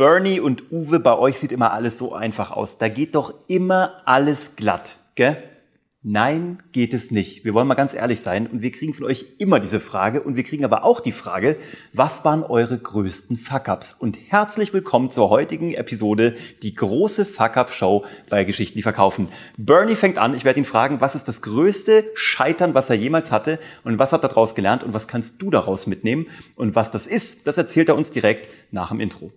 Bernie und Uwe, bei euch sieht immer alles so einfach aus. Da geht doch immer alles glatt, gell? Nein, geht es nicht. Wir wollen mal ganz ehrlich sein und wir kriegen von euch immer diese Frage und wir kriegen aber auch die Frage, was waren eure größten Fuck-Ups? Und herzlich willkommen zur heutigen Episode, die große Fuck-Up-Show bei Geschichten, die verkaufen. Bernie fängt an, ich werde ihn fragen, was ist das größte Scheitern, was er jemals hatte und was hat er daraus gelernt und was kannst du daraus mitnehmen? Und was das ist, das erzählt er uns direkt nach dem Intro.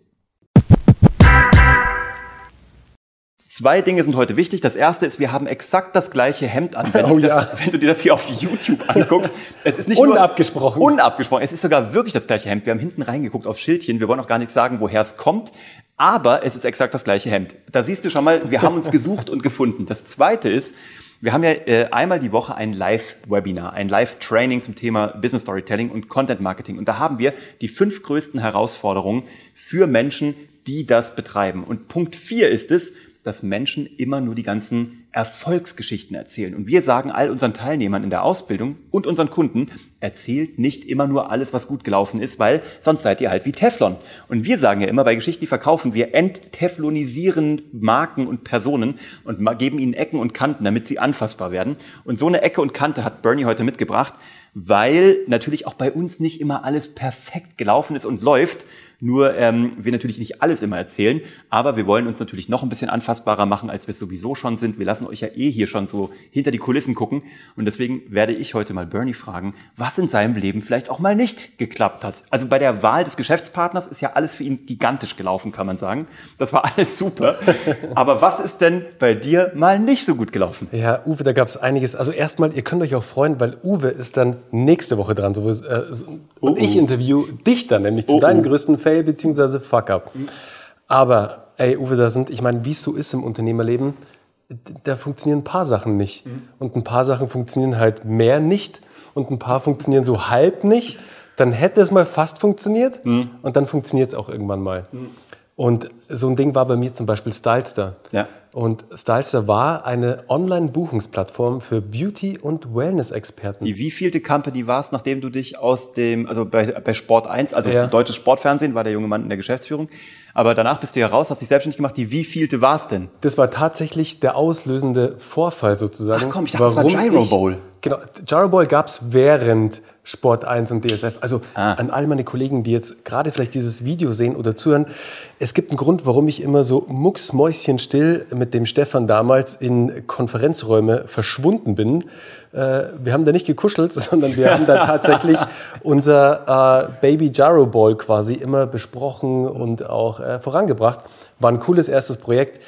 Zwei Dinge sind heute wichtig. Das erste ist, wir haben exakt das gleiche Hemd an. Wenn, Oh du, das, ja. wenn du dir das hier auf YouTube anguckst, es ist nicht Unabgesprochen. Nur unabgesprochen. Es ist sogar wirklich das gleiche Hemd. Wir haben hinten reingeguckt auf Schildchen. Wir wollen auch gar nicht sagen, woher es kommt. Aber es ist exakt das gleiche Hemd. Da siehst du schon mal, wir haben uns gesucht und gefunden. Das zweite ist, wir haben ja äh, einmal die Woche ein Live-Webinar, ein Live-Training zum Thema Business Storytelling und Content Marketing. Und da haben wir die fünf größten Herausforderungen für Menschen, die das betreiben. Und Punkt vier ist es, dass Menschen immer nur die ganzen Erfolgsgeschichten erzählen. Und wir sagen all unseren Teilnehmern in der Ausbildung und unseren Kunden, erzählt nicht immer nur alles, was gut gelaufen ist, weil sonst seid ihr halt wie Teflon. Und wir sagen ja immer bei Geschichten, die verkaufen, wir entteflonisieren Marken und Personen und geben ihnen Ecken und Kanten, damit sie anfassbar werden. Und so eine Ecke und Kante hat Bernie heute mitgebracht, weil natürlich auch bei uns nicht immer alles perfekt gelaufen ist und läuft. Nur ähm, wir natürlich nicht alles immer erzählen, aber wir wollen uns natürlich noch ein bisschen anfassbarer machen, als wir es sowieso schon sind. Wir lassen euch ja eh hier schon so hinter die Kulissen gucken. Und deswegen werde ich heute mal Bernie fragen, was in seinem Leben vielleicht auch mal nicht geklappt hat. Also bei der Wahl des Geschäftspartners ist ja alles für ihn gigantisch gelaufen, kann man sagen. Das war alles super. Aber was ist denn bei dir mal nicht so gut gelaufen? Ja, Uwe, da gab es einiges. Also erstmal, ihr könnt euch auch freuen, weil Uwe ist dann nächste Woche dran. So, äh, und ich interview dich dann nämlich zu Oh, deinen oh. größten Fail bzw. Fuck-Up. Aber, ey, Uwe, da sind, ich meine, wie es so ist im Unternehmerleben, da funktionieren ein paar Sachen nicht. Und ein paar Sachen funktionieren halt mehr nicht und ein paar funktionieren so halb nicht. Dann hätte es mal fast funktioniert und dann funktioniert es auch irgendwann mal. Und so ein Ding war bei mir zum Beispiel Stylester. Ja. Und Stylester war eine Online-Buchungsplattform für Beauty- und Wellness-Experten. Die wievielte Company war es, nachdem du dich aus dem, also bei, bei Sport 1, also Ja. deutsches Sportfernsehen, war der junge Mann in der Geschäftsführung, aber danach bist du ja raus, hast dich selbstständig gemacht. Die wievielte war es denn? Das war tatsächlich der auslösende Vorfall sozusagen. Ach komm, ich dachte, das war warum Gyro ich- Bowl. Genau, Gyro Bowl gab es während Sport 1 und DSF. Also Ah. an all meine Kollegen, die jetzt gerade vielleicht dieses Video sehen oder zuhören, es gibt einen Grund, warum ich immer so mucksmäuschenstill mit dem Stefan damals in Konferenzräume verschwunden bin. Äh, wir haben da nicht gekuschelt, sondern wir haben da tatsächlich unser äh, Baby Gyro Ball quasi immer besprochen und auch äh, vorangebracht. War ein cooles erstes Projekt.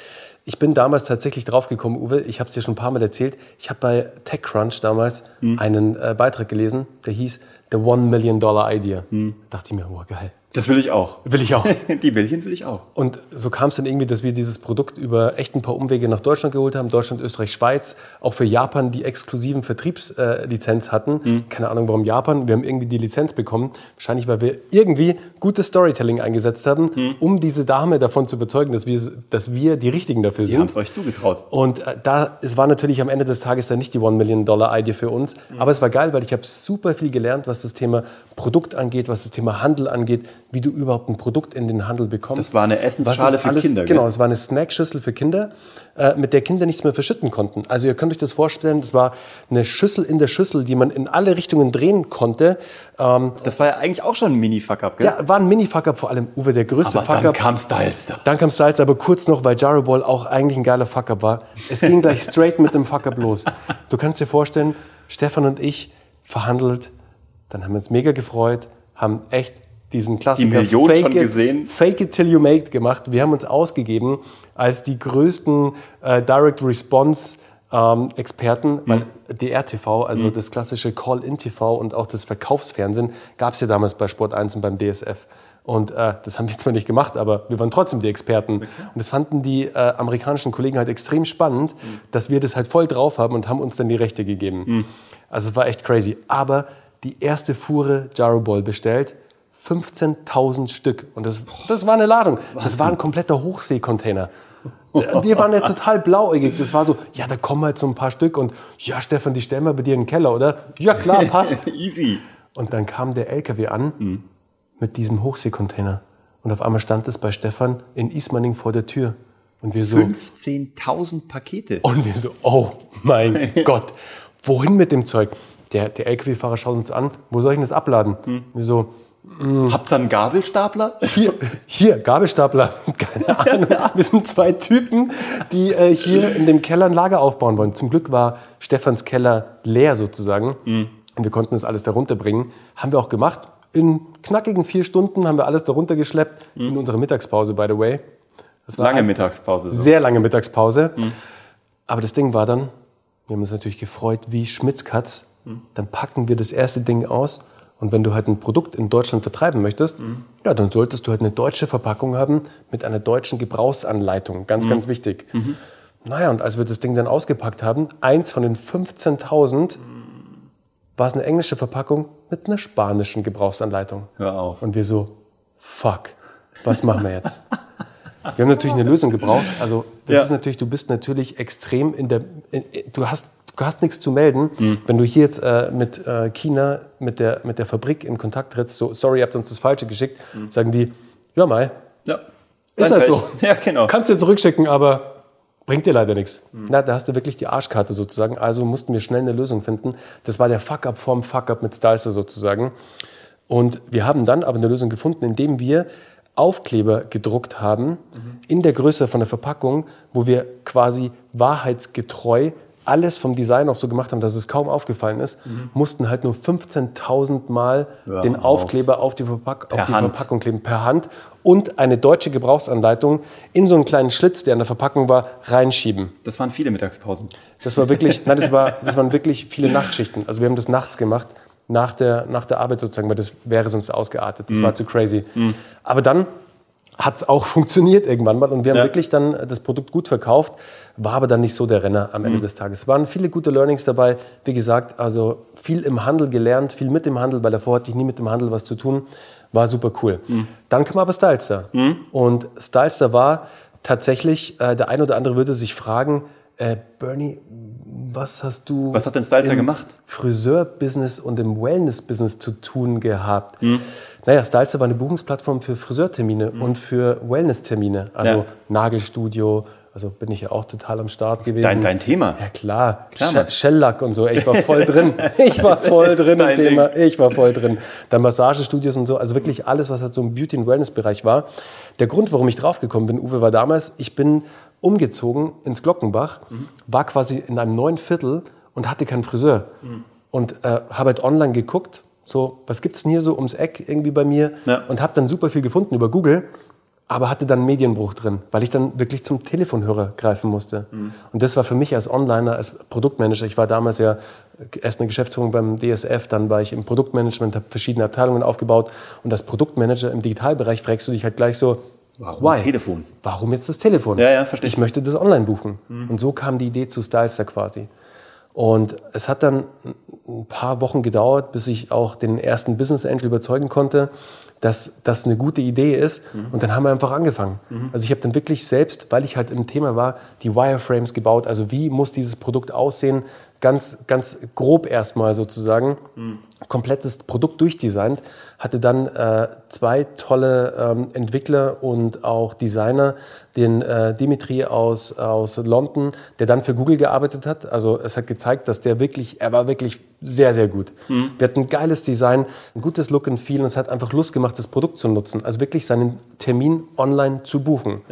Ich bin damals tatsächlich draufgekommen, Uwe, ich habe es dir schon ein paar Mal erzählt, ich habe bei TechCrunch damals einen äh, Beitrag gelesen, der hieß The One Million Dollar Idea. Da dachte ich mir, wow, geil. Das will ich auch. Will ich auch. Die Billchen will ich auch. Und so kam es dann irgendwie, dass wir dieses Produkt über echt ein paar Umwege nach Deutschland geholt haben. Deutschland, Österreich, Schweiz. Auch für Japan die exklusiven Vertriebslizenz hatten. Keine Ahnung warum Japan. Wir haben irgendwie die Lizenz bekommen. Wahrscheinlich, weil wir irgendwie gutes Storytelling eingesetzt haben, um diese Dame davon zu überzeugen, dass wir, dass wir die Richtigen dafür Die haben sind. es euch zugetraut. Und äh, da, es war natürlich am Ende des Tages dann nicht die One Million Dollar Idee für uns, aber es war geil, weil ich habe super viel gelernt, was das Thema Produkt angeht, was das Thema Handel angeht, wie du überhaupt ein Produkt in den Handel bekommst. Das war eine Essensschale für alles- Kinder, gell? Genau, es war eine Snackschüssel für Kinder, äh, mit der Kinder nichts mehr verschütten konnten. Also ihr könnt euch das vorstellen, das war eine Schüssel in der Schüssel, die man in alle Richtungen drehen konnte. Ähm, Das war ja eigentlich auch schon ein Mini-Fuck-Up, gell? ja, war ein Mini-Fuck-Up, vor allem Uwe, der größte aber dann Fuck-Up. kam Stylester. Dann kam Styles, aber kurz noch, weil Gyro Ball auch eigentlich ein geiler Fuck-Up war. Es ging gleich straight mit dem Fuck-Up los. Du kannst dir vorstellen, Stefan und ich verhandelt, dann haben wir uns mega gefreut, haben echt diesen Klassiker Die Million schon it, gesehen. Fake it till you make it gemacht. Wir haben uns ausgegeben als die größten äh, Direct Response ähm, Experten, weil DRTV, also das klassische Call-in-TV und auch das Verkaufsfernsehen, gab es ja damals bei Sport 1 und beim DSF. Und äh, das haben wir zwar nicht gemacht, aber wir waren trotzdem die Experten. Und das fanden die äh, amerikanischen Kollegen halt extrem spannend, dass wir das halt voll drauf haben und haben uns dann die Rechte gegeben. Also es war echt crazy. Aber die erste Fuhre Gyro Ball bestellt, 15.000 Stück. Und das, das war eine Ladung. Das war ein kompletter Hochseekontainer. Wir waren ja total blauäugig. Das war so, ja, da kommen halt so ein paar Stück und ja, Stefan, die stellen wir bei dir in den Keller, oder? Ja, klar, passt. Easy. Und dann kam der LKW an mit diesem Hochseekontainer. Und auf einmal stand es bei Stefan in Ismaning vor der Tür. Und wir so, 15.000 Pakete. und wir so, oh mein Gott, wohin mit dem Zeug? Der, der LKW-Fahrer schaut uns an, wo soll ich denn das abladen? Wir so, Habt ihr einen Gabelstapler? hier, hier, Gabelstapler, keine Ahnung. Wir sind zwei Typen, die äh, hier in dem Keller ein Lager aufbauen wollen. Zum Glück war Stefans Keller leer sozusagen und wir konnten das alles darunter bringen. Haben wir auch gemacht. In knackigen vier Stunden haben wir alles darunter geschleppt, in unserer Mittagspause, by the way. Das war Lange Mittagspause. So. sehr lange Mittagspause. Aber das Ding war dann, wir haben uns natürlich gefreut wie Schmitzkatz. Dann packen wir das erste Ding aus. Und wenn du halt ein Produkt in Deutschland vertreiben möchtest, ja, dann solltest du halt eine deutsche Verpackung haben mit einer deutschen Gebrauchsanleitung. Ganz, ganz wichtig. Naja, und als wir das Ding dann ausgepackt haben, eins von den 15.000 war es eine englische Verpackung mit einer spanischen Gebrauchsanleitung. Hör auf. Und wir so, fuck, was machen wir jetzt? Wir haben natürlich eine Lösung gebraucht. Also das Ja. ist natürlich, du bist natürlich extrem in der, in, du hast, du hast nichts zu melden. Mhm. Wenn du hier jetzt äh, mit äh, China, mit der, mit der Fabrik in Kontakt trittst, so, sorry, ihr habt uns das Falsche geschickt, sagen die, ja mal, Ja. ist halt so. Ja, genau. Kannst du zurückschicken, aber bringt dir leider nichts. Na, da hast du wirklich die Arschkarte sozusagen. Also mussten wir schnell eine Lösung finden. Das war der Fuck-up vom Fuck-up mit Styler sozusagen. Und wir haben dann aber eine Lösung gefunden, indem wir Aufkleber gedruckt haben in der Größe von der Verpackung, wo wir quasi wahrheitsgetreu alles vom Design auch so gemacht haben, dass es kaum aufgefallen ist, mussten halt nur 15.000 Mal Hör den auf. Aufkleber auf die, Verpack auf die. Verpackung kleben, per Hand und eine deutsche Gebrauchsanleitung in so einen kleinen Schlitz, der an der Verpackung war, reinschieben. Das waren viele Mittagspausen. Das war wirklich, nein, das, war, das waren wirklich viele Nachtschichten. Also wir haben das nachts gemacht, nach der, nach der Arbeit sozusagen, weil das wäre sonst ausgeartet. Das war zu crazy. Aber dann hat es auch funktioniert irgendwann mal und wir haben Ja. wirklich dann das Produkt gut verkauft, war aber dann nicht so der Renner am Ende des Tages. Es waren viele gute Learnings dabei. Wie gesagt, also viel im Handel gelernt, viel mit dem Handel, weil davor hatte ich nie mit dem Handel was zu tun. War super cool. Dann kam aber Stylester. Und Stylester war tatsächlich, äh, der ein oder andere würde sich fragen, äh, Bernie, was hast du Was hat denn Stylester im gemacht? Friseur-Business und im Wellness-Business zu tun gehabt? Naja, Stylester war eine Buchungsplattform für Friseurtermine und für Wellness-Termine. Also Ja. Nagelstudio, also bin ich ja auch total am Start gewesen. Dein, dein Thema. Ja klar, Klar. Shellack und so. Ich war voll drin. Ich war voll drin im Thema. Ich war voll drin. Dann Massagestudios und so. Also wirklich alles, was halt so im Beauty- und Wellness-Bereich war. Der Grund, warum ich draufgekommen bin, Uwe, war damals, ich bin umgezogen ins Glockenbach, war quasi in einem neuen Viertel und hatte keinen Friseur. Und äh, habe halt online geguckt, so, was gibt's denn hier so ums Eck irgendwie bei mir? Ja. Und habe dann super viel gefunden über Google aber hatte dann einen Medienbruch drin, weil ich dann wirklich zum Telefonhörer greifen musste. Und das war für mich als Onliner, als Produktmanager, ich war damals ja erst eine Geschäftsführung beim DSF, dann war ich im Produktmanagement, habe verschiedene Abteilungen aufgebaut und als Produktmanager im Digitalbereich fragst du dich halt gleich so, Warum why? das Telefon? Warum jetzt das Telefon? Ja, ja, verstehe ich. Möchte das online buchen. Und so kam die Idee zu Stylester quasi. Und es hat dann ein paar Wochen gedauert, bis ich auch den ersten Business Angel überzeugen konnte, dass das eine gute Idee ist. Und dann haben wir einfach angefangen. Also ich habe dann wirklich selbst, weil ich halt im Thema war, die Wireframes gebaut. Also wie muss dieses Produkt aussehen? Ganz, ganz grob erstmal sozusagen. Komplettes Produkt durchdesignt. Hatte dann äh, zwei tolle ähm, Entwickler und auch Designer, den äh, Dimitri aus, aus London, der dann für Google gearbeitet hat. Also es hat gezeigt, dass der wirklich, er war wirklich sehr, sehr gut. Wir hatten ein geiles Design, ein gutes Look and Feel und es hat einfach Lust gemacht, das Produkt zu nutzen. Also wirklich seinen Termin online zu buchen.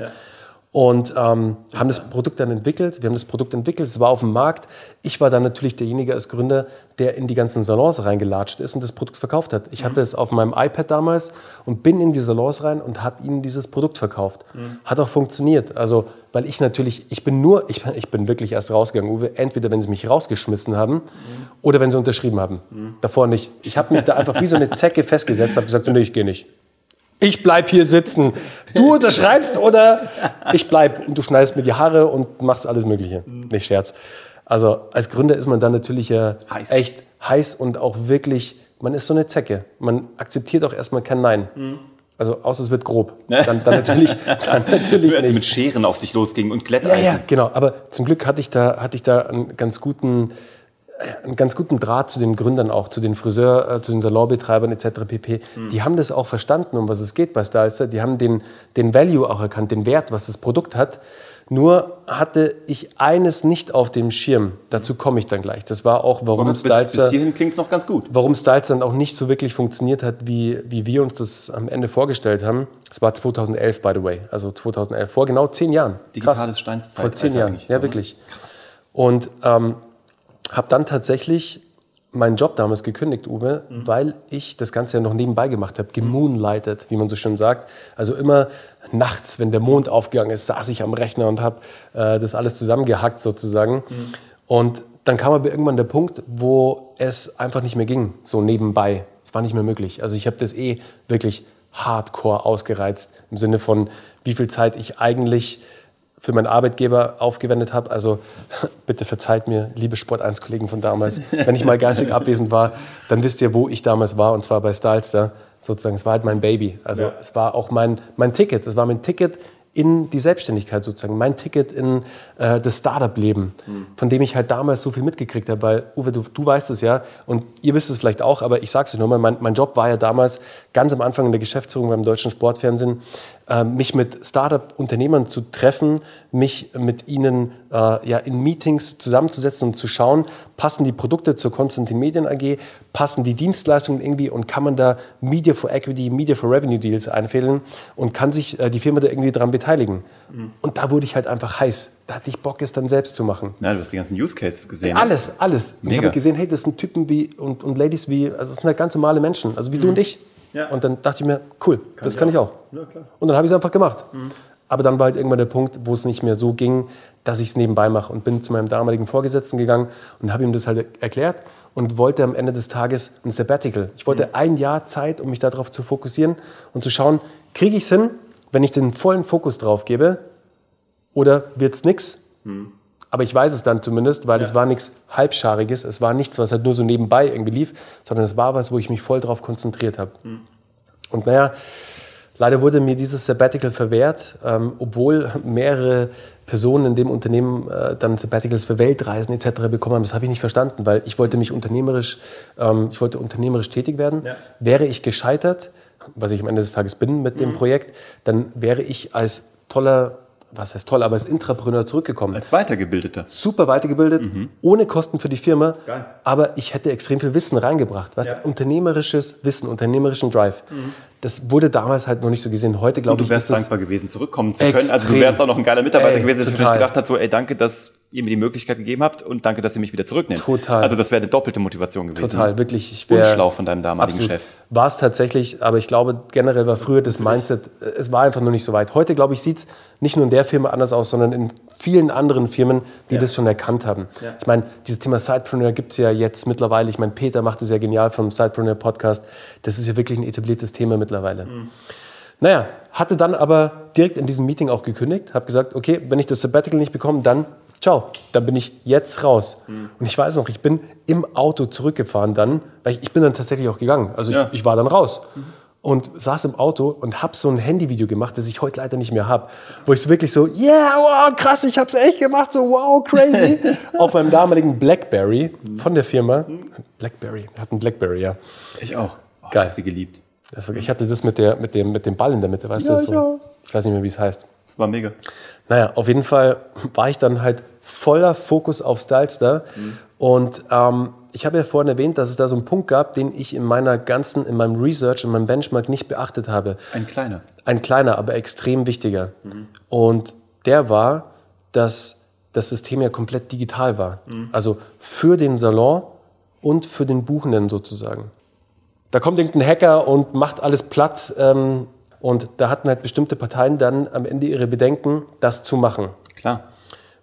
Und ähm, haben das Produkt dann entwickelt. Wir haben das Produkt entwickelt, es war auf dem Markt. Ich war dann natürlich derjenige als Gründer, der in die ganzen Salons reingelatscht ist und das Produkt verkauft hat. Ich hatte es auf meinem iPad damals und bin in die Salons rein und habe ihnen dieses Produkt verkauft. Hat auch funktioniert. Also, weil ich natürlich, ich bin nur, ich, ich bin wirklich erst rausgegangen, Uwe, entweder wenn sie mich rausgeschmissen haben oder wenn sie unterschrieben haben. Davor nicht. Ich habe mich da einfach wie so eine Zecke festgesetzt, habe gesagt, so, nee, ich gehe nicht. Ich bleib hier sitzen. Du unterschreibst oder ich bleib und du schneidest mir die Haare und machst alles Mögliche. Nicht Scherz. Also als Gründer ist man dann natürlich ja Heiß. echt heiß und auch wirklich, man ist so eine Zecke. Man akzeptiert auch erstmal kein Nein. Also außer es wird grob. Dann, dann natürlich, dann natürlich Als sie nicht. mit Scheren auf dich losgingen und Ja, Glätteisen. ja, genau. Aber zum Glück hatte ich da, hatte ich da einen ganz guten einen ganz guten Draht zu den Gründern auch, zu den Friseur, äh, zu den Salonbetreibern etc. pp. Mhm. Die haben das auch verstanden, um was es geht bei Stylister. Die haben den, den Value auch erkannt, den Wert, was das Produkt hat. Nur hatte ich eines nicht auf dem Schirm. Dazu komme ich dann gleich. Das war auch, warum bis, Styles bis hierhin klingt es noch ganz gut. Warum Styles dann auch nicht so wirklich funktioniert hat, wie, wie wir uns das am Ende vorgestellt haben. Es war 2011, by the way. Also 2011, vor genau zehn Jahren. Digitales Steinszeit. Vor zehn Jahren, ja, so, ne? wirklich. Krass. Und ähm, habe dann tatsächlich meinen Job damals gekündigt, Uwe, mhm. weil ich das Ganze ja noch nebenbei gemacht habe, gemoonlighted, wie man so schön sagt. Also immer nachts, wenn der Mond aufgegangen ist, saß ich am Rechner und habe äh, das alles zusammengehackt sozusagen. Mhm. Und dann kam aber irgendwann der Punkt, wo es einfach nicht mehr ging, so nebenbei. Es war nicht mehr möglich. Also ich habe das eh wirklich hardcore ausgereizt im Sinne von, wie viel Zeit ich eigentlich für meinen Arbeitgeber aufgewendet habe. Also bitte verzeiht mir, liebe Sport1-Kollegen von damals, wenn ich mal geistig abwesend war, dann wisst ihr, wo ich damals war, und zwar bei Stylester. Sozusagen, es war halt mein Baby. Also ja. es war auch mein, mein Ticket. Es war mein Ticket in die Selbstständigkeit sozusagen, mein Ticket in äh, das Startup-Leben, mhm. von dem ich halt damals so viel mitgekriegt habe, weil Uwe, du, du weißt es ja und ihr wisst es vielleicht auch, aber ich sage es euch nochmal, mein, mein Job war ja damals ganz am Anfang in der Geschäftsführung beim deutschen Sportfernsehen, mich mit Startup-Unternehmern zu treffen, mich mit ihnen äh, ja, in Meetings zusammenzusetzen und zu schauen, passen die Produkte zur Konstantin Medien AG, passen die Dienstleistungen irgendwie und kann man da Media for Equity, Media for Revenue Deals einfädeln und kann sich äh, die Firma da irgendwie daran beteiligen. Mhm. Und da wurde ich halt einfach heiß. Da hatte ich Bock, es dann selbst zu machen. Ja, du hast die ganzen Use Cases gesehen. Alles, alles. Mega. Ich habe gesehen, hey, das sind Typen wie und, und Ladies wie, also das sind halt ganz normale Menschen, also wie mhm. du und ich. Ja. Und dann dachte ich mir, cool, kann das kann ich auch. Ich auch. Ja, und dann habe ich es einfach gemacht. Mhm. Aber dann war halt irgendwann der Punkt, wo es nicht mehr so ging, dass ich es nebenbei mache und bin zu meinem damaligen Vorgesetzten gegangen und habe ihm das halt erklärt und wollte am Ende des Tages ein Sabbatical. Ich wollte mhm. ein Jahr Zeit, um mich darauf zu fokussieren und zu schauen, kriege ich es hin, wenn ich den vollen Fokus drauf gebe oder wird es nichts? Mhm. Aber ich weiß es dann zumindest, weil ja. es war nichts Halbschariges, es war nichts, was halt nur so nebenbei irgendwie lief, sondern es war was, wo ich mich voll drauf konzentriert habe. Mhm. Und naja, leider wurde mir dieses Sabbatical verwehrt, ähm, obwohl mehrere Personen in dem Unternehmen äh, dann Sabbaticals für Weltreisen etc. bekommen haben. Das habe ich nicht verstanden, weil ich wollte mich unternehmerisch, ähm, ich wollte unternehmerisch tätig werden. Ja. Wäre ich gescheitert, was ich am Ende des Tages bin mit mhm. dem Projekt, dann wäre ich als toller was heißt toll, aber als Intrapreneur zurückgekommen. Als Weitergebildeter. Super weitergebildet, mhm. ohne Kosten für die Firma. Geil. Aber ich hätte extrem viel Wissen reingebracht. Weißt ja. du, unternehmerisches Wissen, unternehmerischen Drive. Mhm. Das wurde damals halt noch nicht so gesehen. Heute glaube ich. Du wärst dankbar gewesen, zurückkommen zu können. Also du wärst auch noch ein geiler Mitarbeiter ey, gewesen, der sich vielleicht gedacht hat, so, ey, danke, dass ihr mir die Möglichkeit gegeben habt und danke, dass ihr mich wieder zurücknehmt. Total. Also das wäre eine doppelte Motivation gewesen. Total, wirklich. Ich Unschlau von deinem damaligen absolut. Chef. War es tatsächlich, aber ich glaube, generell war früher das Mindset, es war einfach noch nicht so weit. Heute, glaube ich, sieht es nicht nur in der Firma anders aus, sondern in vielen anderen Firmen, die ja. das schon erkannt haben. Ja. Ich meine, dieses Thema Sidepreneur gibt es ja jetzt mittlerweile. Ich meine, Peter macht es ja genial vom Sidepreneur Podcast. Das ist ja wirklich ein etabliertes Thema mittlerweile. Mhm. Naja, hatte dann aber direkt in diesem Meeting auch gekündigt, habe gesagt, okay, wenn ich das Sabbatical nicht bekomme, dann ciao, dann bin ich jetzt raus. Mhm. Und ich weiß noch, ich bin im Auto zurückgefahren dann, weil ich, ich bin dann tatsächlich auch gegangen. Also ja. ich, ich, war dann raus. Mhm. Und saß im Auto und habe so ein Handyvideo gemacht, das ich heute leider nicht mehr habe. Wo ich so wirklich so, yeah, wow, krass, ich habe es echt gemacht, so wow, crazy. auf meinem damaligen Blackberry mhm. von der Firma. Blackberry, wir hatten Blackberry, ja. Ich auch. Oh, Geil. Ich sie geliebt. War, ich hatte das mit, der, mit, dem, mit dem Ball in der Mitte, weißt ja, du? So, ich weiß nicht mehr, wie es heißt. Das war mega. Naja, auf jeden Fall war ich dann halt voller Fokus auf Stylester. Mhm. Und ähm, ich habe ja vorhin erwähnt, dass es da so einen Punkt gab, den ich in meiner ganzen, in meinem Research, in meinem Benchmark nicht beachtet habe. Ein kleiner. Ein kleiner, aber extrem wichtiger. Mhm. Und der war, dass das System ja komplett digital war. Mhm. Also für den Salon und für den Buchenden sozusagen. Da kommt irgendein Hacker und macht alles platt. Ähm, und da hatten halt bestimmte Parteien dann am Ende ihre Bedenken, das zu machen. Klar.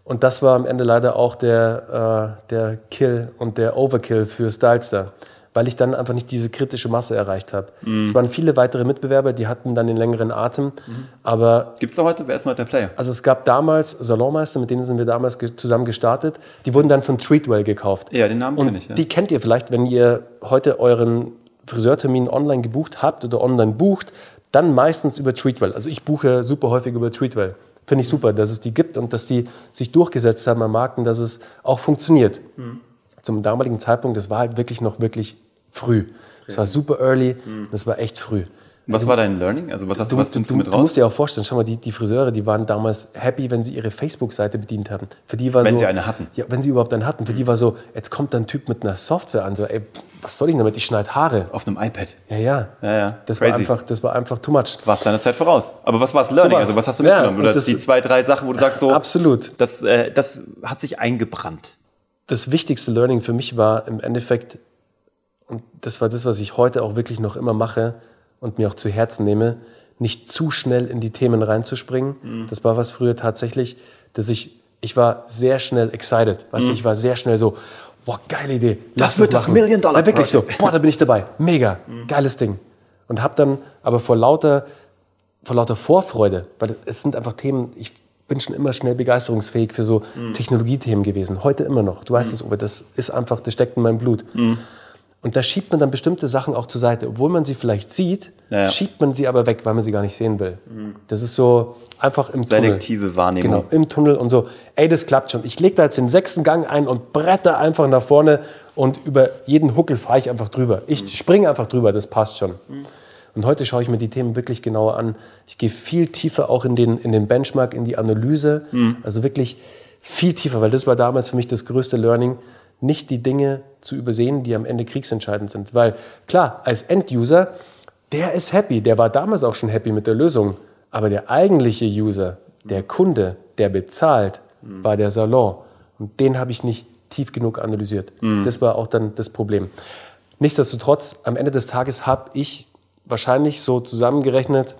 Und das war am Ende leider auch der, äh, der Kill und der Overkill für Stylester, weil ich dann einfach nicht diese kritische Masse erreicht habe. Mhm. Es waren viele weitere Mitbewerber, die hatten dann den längeren Atem. Mhm. Aber gibt es da heute? Wer ist noch der Player? Also es gab damals Salonmeister, mit denen sind wir damals ge zusammen gestartet. Die wurden dann von Treatwell gekauft. Ja, den Namen kenne ich. Ja. Die kennt ihr vielleicht, wenn ihr heute euren Friseurtermin online gebucht habt oder online bucht, dann meistens über Treatwell. Also ich buche super häufig über Treatwell. Finde ich super, dass es die gibt und dass die sich durchgesetzt haben am Markt und dass es auch funktioniert. Mhm. zum damaligen Zeitpunkt, das war halt wirklich noch wirklich früh. Es war super early Mhm. und es war echt früh. Was war dein Learning? Also was hast du, was Du, nimmst du, du mit du raus? musst dir auch vorstellen, schau mal, die, die Friseure, die waren damals happy, wenn sie ihre Facebook-Seite bedient haben. Für die war Wenn so, sie eine hatten. Ja, wenn sie überhaupt eine hatten. Für die war so, jetzt kommt da ein Typ mit einer Software an, so, ey, was soll ich damit? Ich schneide Haare. Auf einem iPad. Ja, ja. Ja, ja. Das war, Crazy. einfach, das war einfach too much. Warst deiner Zeit voraus. Aber was war das Learning? Sowas. Also was hast du Ja, mitgenommen? und Oder das- die zwei, drei Sachen, wo du sagst so, Absolut. das, äh, das hat sich eingebrannt. das wichtigste Learning für mich war im Endeffekt, und das war das, was ich heute auch wirklich noch immer mache und mir auch zu Herzen nehme, nicht zu schnell in die Themen reinzuspringen. Mhm. Das war was früher tatsächlich, dass ich, ich war sehr schnell excited. Weißt du, ich war sehr schnell so, boah, geile Idee. Mhm. wird das machen. Million-Dollar Ja, wirklich so, boah, da bin ich dabei. Mega, geiles Ding. Und habe dann aber vor lauter, vor lauter Vorfreude, weil es sind einfach Themen, ich bin schon immer schnell begeisterungsfähig für so Mhm. Technologiethemen gewesen. Heute immer noch. Du weißt es, Uwe, das ist einfach, das steckt in meinem Blut. Mhm. Und da schiebt man dann bestimmte Sachen auch zur Seite. Obwohl man sie vielleicht sieht, Ja, ja. schiebt man sie aber weg, weil man sie gar nicht sehen will. Das ist so einfach im Selektive Tunnel. Wahrnehmung. Genau, im Tunnel und so. Ey, das klappt schon. Ich lege da jetzt den sechsten Gang ein und bretter einfach nach vorne und über jeden Huckel fahre ich einfach drüber. Ich springe einfach drüber, das passt schon. Und heute schaue ich mir die Themen wirklich genauer an. Ich gehe viel tiefer auch in den, in den Benchmark, in die Analyse. Also wirklich viel tiefer, weil das war damals für mich das größte Learning, nicht die Dinge zu übersehen, die am Ende kriegsentscheidend sind. Weil klar, als End-User, der ist happy, der war damals auch schon happy mit der Lösung. Aber der eigentliche User, der Kunde, der bezahlt, war der Salon. Und den habe ich nicht tief genug analysiert. Das war auch dann das Problem. Nichtsdestotrotz, am Ende des Tages habe ich wahrscheinlich so zusammengerechnet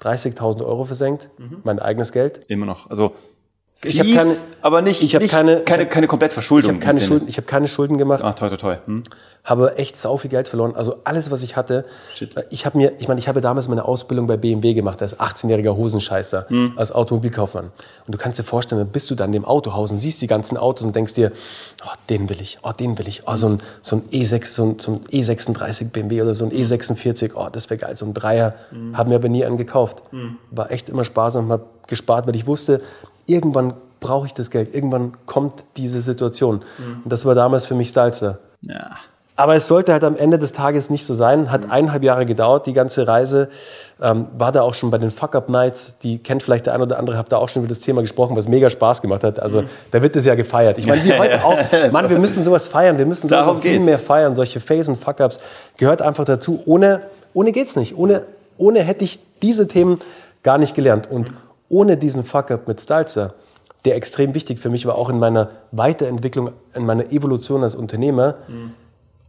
30.000 Euro versenkt, mein eigenes Geld. Immer noch. Also Ich hab fies, keine- aber nicht, ich hab nicht keine- keine, keine komplett Ich Verschuldung. habe keine, im Sinne. Schulden, ich hab keine Schulden gemacht. Ah, toi, toi, toi. Hm? habe echt sau viel Geld verloren. Also alles, was ich hatte. Shit. Ich habe mir, ich meine, ich habe damals meine Ausbildung bei BMW gemacht als 18-jähriger Hosenscheißer, Hm. als Automobilkaufmann. Und du kannst dir vorstellen, bist du dann in dem Autohaus und siehst die ganzen Autos und denkst dir, oh, den will ich, oh, den will ich, oh, so ein, so ein E6, so ein, so ein E36 BMW oder so ein E46, oh, das wäre geil, so ein Dreier. Hm. Haben mir aber nie einen gekauft. War echt immer sparsam, habe gespart, weil ich wusste, irgendwann brauche ich das Geld, irgendwann kommt diese Situation. Hm. Und das war damals für mich Stalzer. Ja. Aber es sollte halt am Ende des Tages nicht so sein. Hat eineinhalb Jahre gedauert, die ganze Reise. Ähm, war da auch schon bei den Fuck-Up-Nights. Die kennt vielleicht der ein oder andere, habe da auch schon über das Thema gesprochen, was mega Spaß gemacht hat. Also da wird es ja gefeiert. Ich meine, wie heute auch. Mann, wir müssen sowas feiern. Wir müssen sowas viel mehr feiern. Solche Phasen, Fuck-Ups gehört einfach dazu. Ohne, ohne geht's nicht. Ohne, ohne hätte ich diese Themen gar nicht gelernt. Und ohne diesen Fuck-Up mit Stalzer, der extrem wichtig für mich war, auch in meiner Weiterentwicklung, in meiner Evolution als Unternehmer,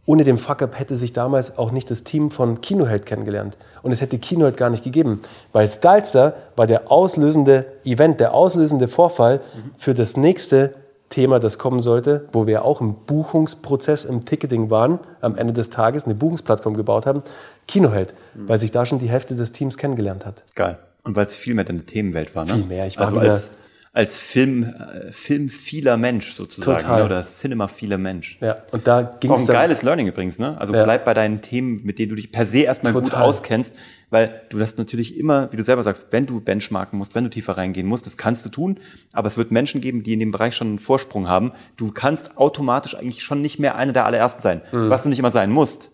ohne den Fuck-Up hätte sich damals auch nicht das Team von Kinoheld kennengelernt. Und es hätte Kinoheld gar nicht gegeben. Weil Stylester war der auslösende Event, der auslösende Vorfall für das nächste Thema, das kommen sollte, wo wir auch im Buchungsprozess, im Ticketing waren, am Ende des Tages eine Buchungsplattform gebaut haben. Kinoheld, weil sich da schon die Hälfte des Teams kennengelernt hat. Geil. Und weil es viel mehr deine Themenwelt war, ne? Viel mehr. Ich war also als, als Film, äh, Film vieler Mensch sozusagen. Total. Ne? Oder Cinema vieler Mensch. Ja, und da ging Ist auch es ein geiles Learning übrigens, ne? Also Ja. bleib bei deinen Themen, mit denen du dich per se erstmal gut Total. auskennst, weil du das natürlich immer, wie du selber sagst, wenn du benchmarken musst, wenn du tiefer reingehen musst, das kannst du tun, aber es wird Menschen geben, die in dem Bereich schon einen Vorsprung haben. Du kannst automatisch eigentlich schon nicht mehr einer der allerersten sein, Mhm. was du nicht immer sein musst.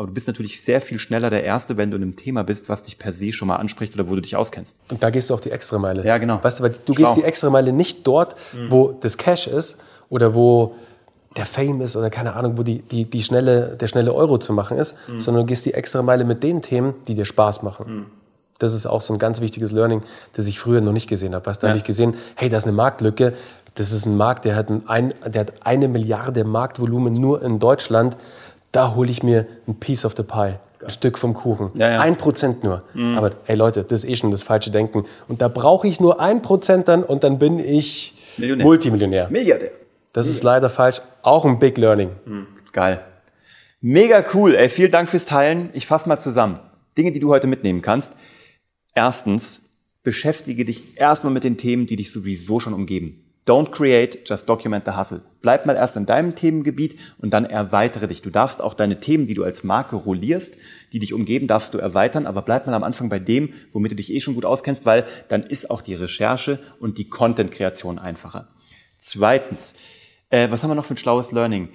Aber du bist natürlich sehr viel schneller der Erste, wenn du in einem Thema bist, was dich per se schon mal anspricht oder wo du dich auskennst. Und da gehst du auch die Extrameile. Ja, genau. Weißt du, weil du Schlau. gehst die Extrameile nicht dort, wo das Cash ist oder wo der Fame ist oder keine Ahnung, wo die, die, die schnelle, der schnelle Euro zu machen ist, sondern du gehst die Extrameile mit den Themen, die dir Spaß machen. Das ist auch so ein ganz wichtiges Learning, das ich früher noch nicht gesehen habe. Weißt, du, da Ja. habe ich gesehen, hey, da ist eine Marktlücke. Das ist ein Markt, der hat, ein, der hat eine Milliarde Marktvolumen nur in Deutschland. Da hole ich mir ein Piece of the pie, ein Stück vom Kuchen. Ja, ja. Ein Prozent nur. Aber hey Leute, das ist eh schon das falsche Denken. Und da brauche ich nur ein Prozent dann und dann bin ich Millionär. Multimillionär. Milliardär. Das ist leider falsch. Auch ein Big Learning. Geil. Mega cool. Ey, vielen Dank fürs Teilen. Ich fasse mal zusammen. Dinge, die du heute mitnehmen kannst. Erstens, beschäftige dich erstmal mit den Themen, die dich sowieso schon umgeben. Don't create, just document the hustle. Bleib mal erst in deinem Themengebiet und dann erweitere dich. Du darfst auch deine Themen, die du als Marke rollierst, die dich umgeben, darfst du erweitern, aber bleib mal am Anfang bei dem, womit du dich eh schon gut auskennst, weil dann ist auch die Recherche und die Content-Kreation einfacher. Zweitens, äh, was haben wir noch für ein schlaues Learning?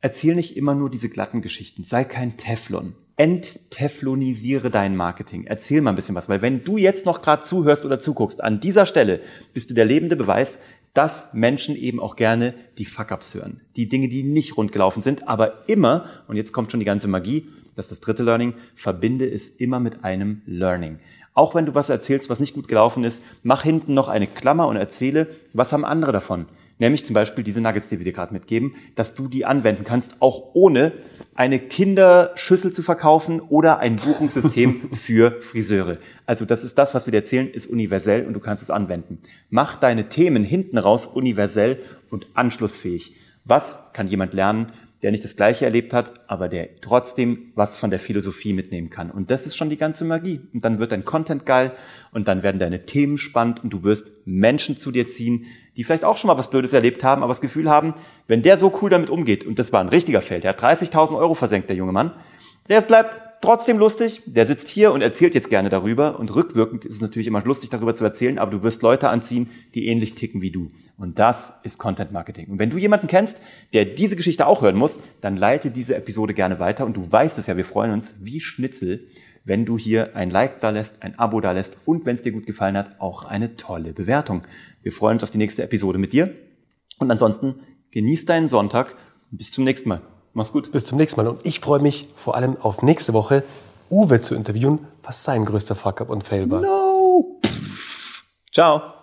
Erzähl nicht immer nur diese glatten Geschichten. Sei kein Teflon. Entteflonisiere dein Marketing. Erzähl mal ein bisschen was, weil wenn du jetzt noch gerade zuhörst oder zuguckst, an dieser Stelle bist du der lebende Beweis, dass Menschen eben auch gerne die Fuck-ups hören. Die Dinge, die nicht rund gelaufen sind, aber immer, und jetzt kommt schon die ganze Magie, das ist das dritte Learning, verbinde es immer mit einem Learning. Auch wenn du was erzählst, was nicht gut gelaufen ist, mach hinten noch eine Klammer und erzähle, was haben andere davon. Nämlich zum Beispiel diese Nuggets, die wir dir gerade mitgeben, dass du die anwenden kannst, auch ohne eine Kinderschüssel zu verkaufen oder ein Buchungssystem für Friseure. Also das ist das, was wir dir erzählen, ist universell und du kannst es anwenden. Mach deine Themen hinten raus universell und anschlussfähig. Was kann jemand lernen, der nicht das Gleiche erlebt hat, aber der trotzdem was von der Philosophie mitnehmen kann. Und das ist schon die ganze Magie. Und dann wird dein Content geil und dann werden deine Themen spannend und du wirst Menschen zu dir ziehen, die vielleicht auch schon mal was Blödes erlebt haben, aber das Gefühl haben, wenn der so cool damit umgeht, und das war ein richtiger Feld, der hat 30.000 Euro versenkt, der junge Mann, der bleibt trotzdem lustig. Der sitzt hier und erzählt jetzt gerne darüber. Und rückwirkend ist es natürlich immer lustig, darüber zu erzählen, aber du wirst Leute anziehen, die ähnlich ticken wie du. Und das ist Content Marketing. Und wenn du jemanden kennst, der diese Geschichte auch hören muss, dann leite diese Episode gerne weiter. Und du weißt es ja, wir freuen uns wie Schnitzel, wenn du hier ein Like da lässt, ein Abo da lässt und wenn es dir gut gefallen hat, auch eine tolle Bewertung. Wir freuen uns auf die nächste Episode mit dir. Und ansonsten genieß deinen Sonntag und bis zum nächsten Mal. Mach's gut. Bis zum nächsten Mal. Und ich freue mich vor allem auf nächste Woche, Uwe zu interviewen, was sein größter Fuck-up und Fail war. No. Ciao.